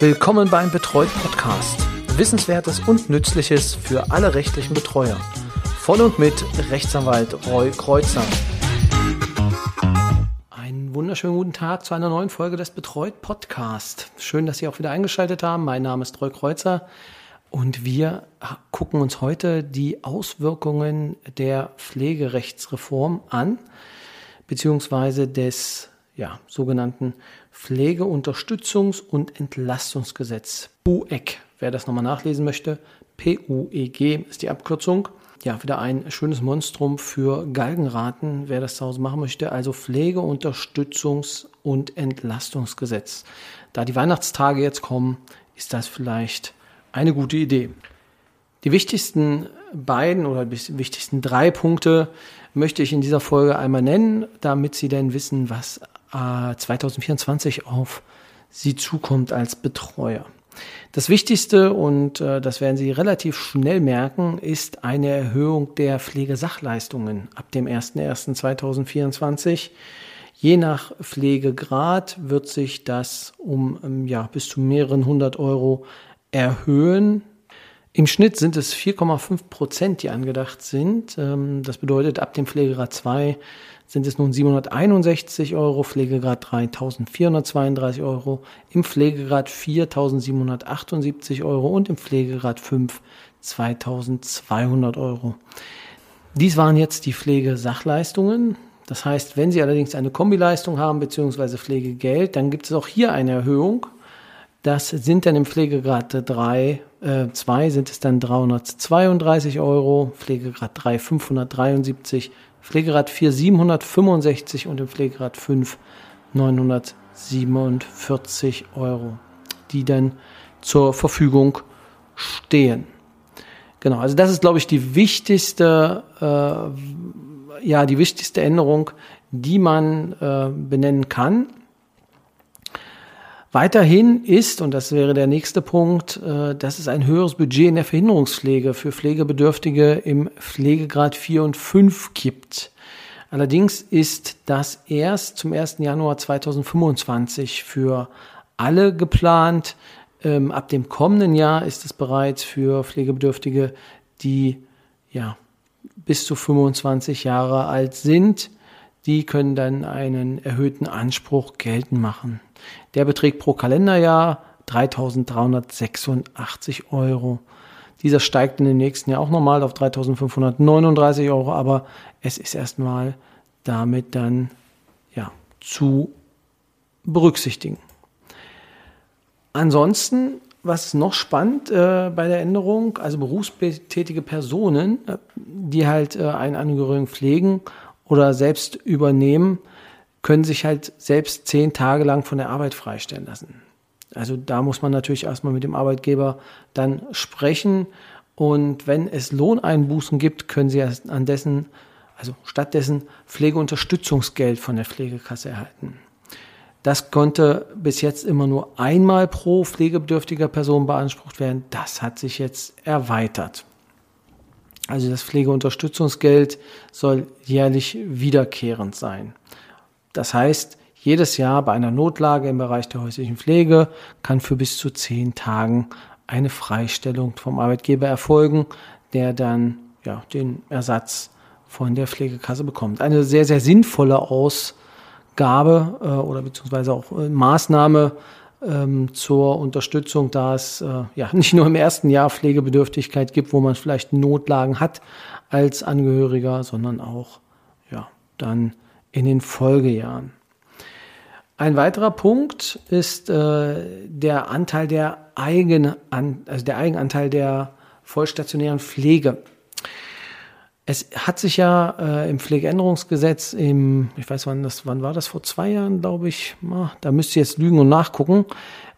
Willkommen beim Betreut Podcast. Wissenswertes und Nützliches für alle rechtlichen Betreuer. Von und mit Rechtsanwalt Roy Kreuzer. Einen wunderschönen guten Tag zu einer neuen Folge des Betreut Podcast. Schön, dass Sie auch wieder eingeschaltet haben. Mein Name ist Roy Kreuzer und wir gucken uns heute die Auswirkungen der Pflegerechtsreform an, beziehungsweise des ja, sogenannten Pflegeunterstützungs- und Entlastungsgesetz. PUEG, wer das nochmal nachlesen möchte. PUEG ist die Abkürzung. Ja, wieder ein schönes Monstrum für Galgenraten, wer das zu Hause machen möchte. Also Pflegeunterstützungs- und Entlastungsgesetz. Da die Weihnachtstage jetzt kommen, ist das vielleicht eine gute Idee. Die wichtigsten beiden oder die wichtigsten drei Punkte möchte ich in dieser Folge einmal nennen, damit Sie denn wissen, was 2024 auf Sie zukommt als Betreuer. Das Wichtigste, und äh, das werden Sie relativ schnell merken, ist eine Erhöhung der Pflegesachleistungen ab dem 01.01.2024. Je nach Pflegegrad wird sich das um ja, bis zu mehreren hundert Euro erhöhen. Im Schnitt sind es 4,5 Prozent, die angedacht sind. Ähm, das bedeutet, ab dem Pflegegrad 2 sind es nun 761 Euro, Pflegegrad 3 1432 Euro, im Pflegegrad 4778 Euro und im Pflegegrad 5 2200 Euro. Dies waren jetzt die Pflegesachleistungen. Das heißt, wenn Sie allerdings eine Kombileistung haben bzw. Pflegegeld, dann gibt es auch hier eine Erhöhung. Das sind dann im Pflegegrad 3, äh, 2 sind es dann 332 Euro, Pflegegrad 3 573 Pflegegrad 4 765 und im Pflegegrad 5 947 Euro, die dann zur Verfügung stehen. Genau, also das ist, glaube ich, die wichtigste, äh, ja, die wichtigste Änderung, die man äh, benennen kann. Weiterhin ist, und das wäre der nächste Punkt, äh, dass es ein höheres Budget in der Verhinderungspflege für Pflegebedürftige im Pflegegrad 4 und 5 gibt. Allerdings ist das erst zum 1. Januar 2025 für alle geplant. Ähm, ab dem kommenden Jahr ist es bereits für Pflegebedürftige, die ja bis zu 25 Jahre alt sind. Die können dann einen erhöhten Anspruch geltend machen. Der beträgt pro Kalenderjahr 3.386 Euro. Dieser steigt in dem nächsten Jahr auch nochmal auf 3.539 Euro, aber es ist erstmal damit dann ja, zu berücksichtigen. Ansonsten, was noch spannend äh, bei der Änderung, also berufstätige Personen, äh, die halt äh, einen Angehörigen pflegen oder selbst übernehmen, können sich halt selbst zehn Tage lang von der Arbeit freistellen lassen. Also da muss man natürlich erstmal mit dem Arbeitgeber dann sprechen. Und wenn es Lohneinbußen gibt, können Sie an dessen, also stattdessen Pflegeunterstützungsgeld von der Pflegekasse erhalten. Das konnte bis jetzt immer nur einmal pro pflegebedürftiger Person beansprucht werden. Das hat sich jetzt erweitert. Also das Pflegeunterstützungsgeld soll jährlich wiederkehrend sein. Das heißt, jedes Jahr bei einer Notlage im Bereich der häuslichen Pflege kann für bis zu zehn Tagen eine Freistellung vom Arbeitgeber erfolgen, der dann ja, den Ersatz von der Pflegekasse bekommt. Eine sehr, sehr sinnvolle Ausgabe äh, oder beziehungsweise auch äh, Maßnahme ähm, zur Unterstützung, da es äh, ja nicht nur im ersten Jahr Pflegebedürftigkeit gibt, wo man vielleicht Notlagen hat als Angehöriger, sondern auch ja, dann in den Folgejahren. Ein weiterer Punkt ist äh, der Anteil der Eigen, also der Eigenanteil der vollstationären Pflege. Es hat sich ja äh, im Pflegeänderungsgesetz im, ich weiß wann das, wann war das vor zwei Jahren, glaube ich, da müsst ihr jetzt lügen und nachgucken,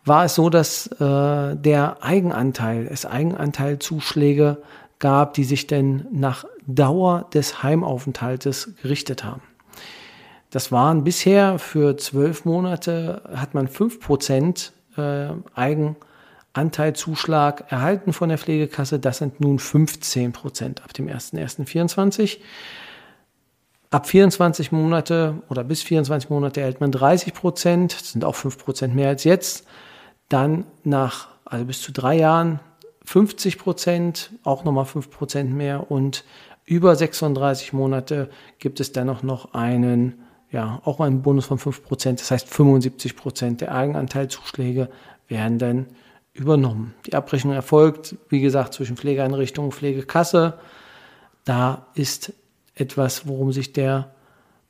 war es so, dass äh, der Eigenanteil, es Eigenanteilzuschläge gab, die sich denn nach Dauer des Heimaufenthaltes gerichtet haben. Das waren bisher für zwölf Monate, hat man fünf Prozent äh, Eigenanteilzuschlag erhalten von der Pflegekasse. Das sind nun 15 Prozent ab dem 01.01.24. Ab 24 Monate oder bis 24 Monate erhält man 30 Prozent. Das sind auch 5 Prozent mehr als jetzt. dann nach, also bis zu drei Jahren 50 Prozent, auch nochmal 5 Prozent mehr und über 36 Monate gibt es dennoch noch einen, ja, auch einen Bonus von 5 Prozent. Das heißt 75 Prozent der Eigenanteilzuschläge werden dann übernommen. Die Abrechnung erfolgt, wie gesagt, zwischen Pflegeeinrichtung und Pflegekasse. Da ist etwas, worum sich der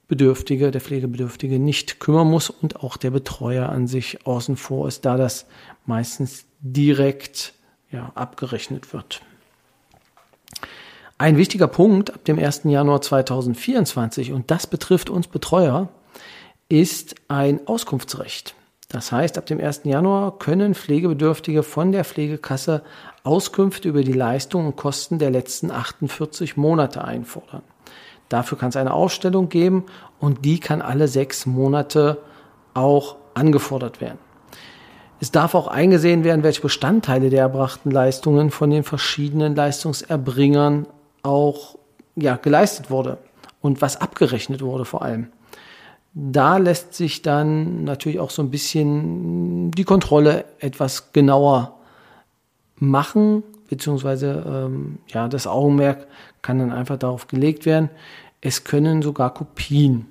Bedürftige, der Pflegebedürftige nicht kümmern muss und auch der Betreuer an sich außen vor ist, da das meistens direkt ja, abgerechnet wird. Ein wichtiger Punkt ab dem 1. Januar 2024, und das betrifft uns Betreuer, ist ein Auskunftsrecht. Das heißt, ab dem 1. Januar können Pflegebedürftige von der Pflegekasse Auskünfte über die Leistungen und Kosten der letzten 48 Monate einfordern. Dafür kann es eine Aufstellung geben und die kann alle sechs Monate auch angefordert werden. Es darf auch eingesehen werden, welche Bestandteile der erbrachten Leistungen von den verschiedenen Leistungserbringern auch ja, geleistet wurde und was abgerechnet wurde vor allem. Da lässt sich dann natürlich auch so ein bisschen die Kontrolle etwas genauer machen, beziehungsweise ähm, ja, das Augenmerk kann dann einfach darauf gelegt werden. Es können sogar Kopien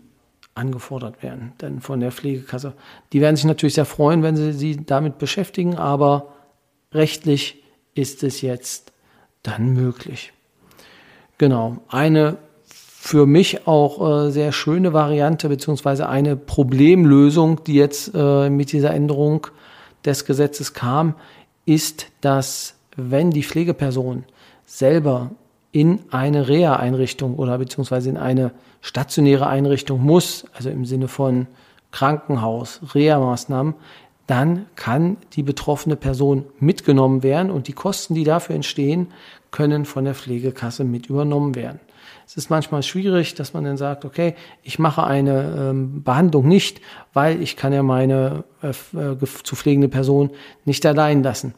angefordert werden, denn von der Pflegekasse. Die werden sich natürlich sehr freuen, wenn sie sie damit beschäftigen, aber rechtlich ist es jetzt dann möglich. Genau, eine für mich auch äh, sehr schöne Variante beziehungsweise eine Problemlösung, die jetzt äh, mit dieser Änderung des Gesetzes kam, ist, dass wenn die Pflegeperson selber in eine Reha-Einrichtung oder beziehungsweise in eine stationäre Einrichtung muss, also im Sinne von Krankenhaus, Reha-Maßnahmen, dann kann die betroffene Person mitgenommen werden und die Kosten, die dafür entstehen, können von der Pflegekasse mit übernommen werden. Es ist manchmal schwierig, dass man dann sagt, okay, ich mache eine ähm, Behandlung nicht, weil ich kann ja meine äh, äh zu pflegende Person nicht allein lassen.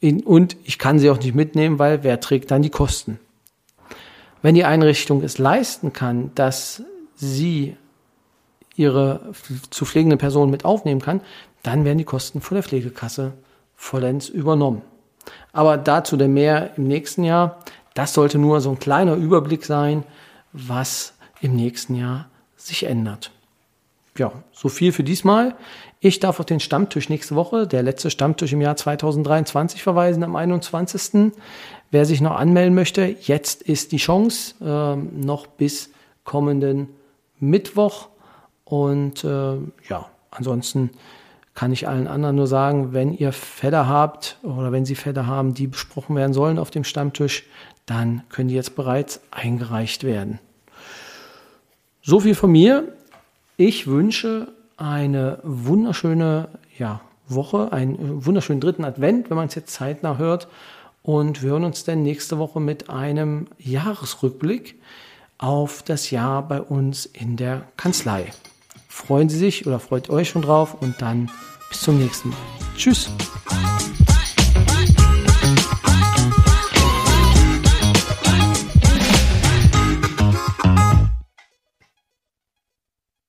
In, und ich kann sie auch nicht mitnehmen, weil wer trägt dann die Kosten? Wenn die Einrichtung es leisten kann, dass sie ihre zu pflegende Person mit aufnehmen kann, dann werden die Kosten von der Pflegekasse vollends übernommen. Aber dazu der mehr im nächsten Jahr. Das sollte nur so ein kleiner Überblick sein, was im nächsten Jahr sich ändert. Ja, so viel für diesmal. Ich darf auf den Stammtisch nächste Woche, der letzte Stammtisch im Jahr 2023 verweisen, am 21. Wer sich noch anmelden möchte, jetzt ist die Chance, äh, noch bis kommenden Mittwoch. Und äh, ja, ansonsten kann ich allen anderen nur sagen, wenn ihr Fälle habt oder wenn sie Fälle haben, die besprochen werden sollen auf dem Stammtisch, dann können die jetzt bereits eingereicht werden. So viel von mir. Ich wünsche eine wunderschöne ja, Woche, einen wunderschönen dritten Advent, wenn man es jetzt zeitnah hört. Und wir hören uns dann nächste Woche mit einem Jahresrückblick auf das Jahr bei uns in der Kanzlei. Freuen Sie sich oder freut euch schon drauf und dann bis zum nächsten Mal. Tschüss.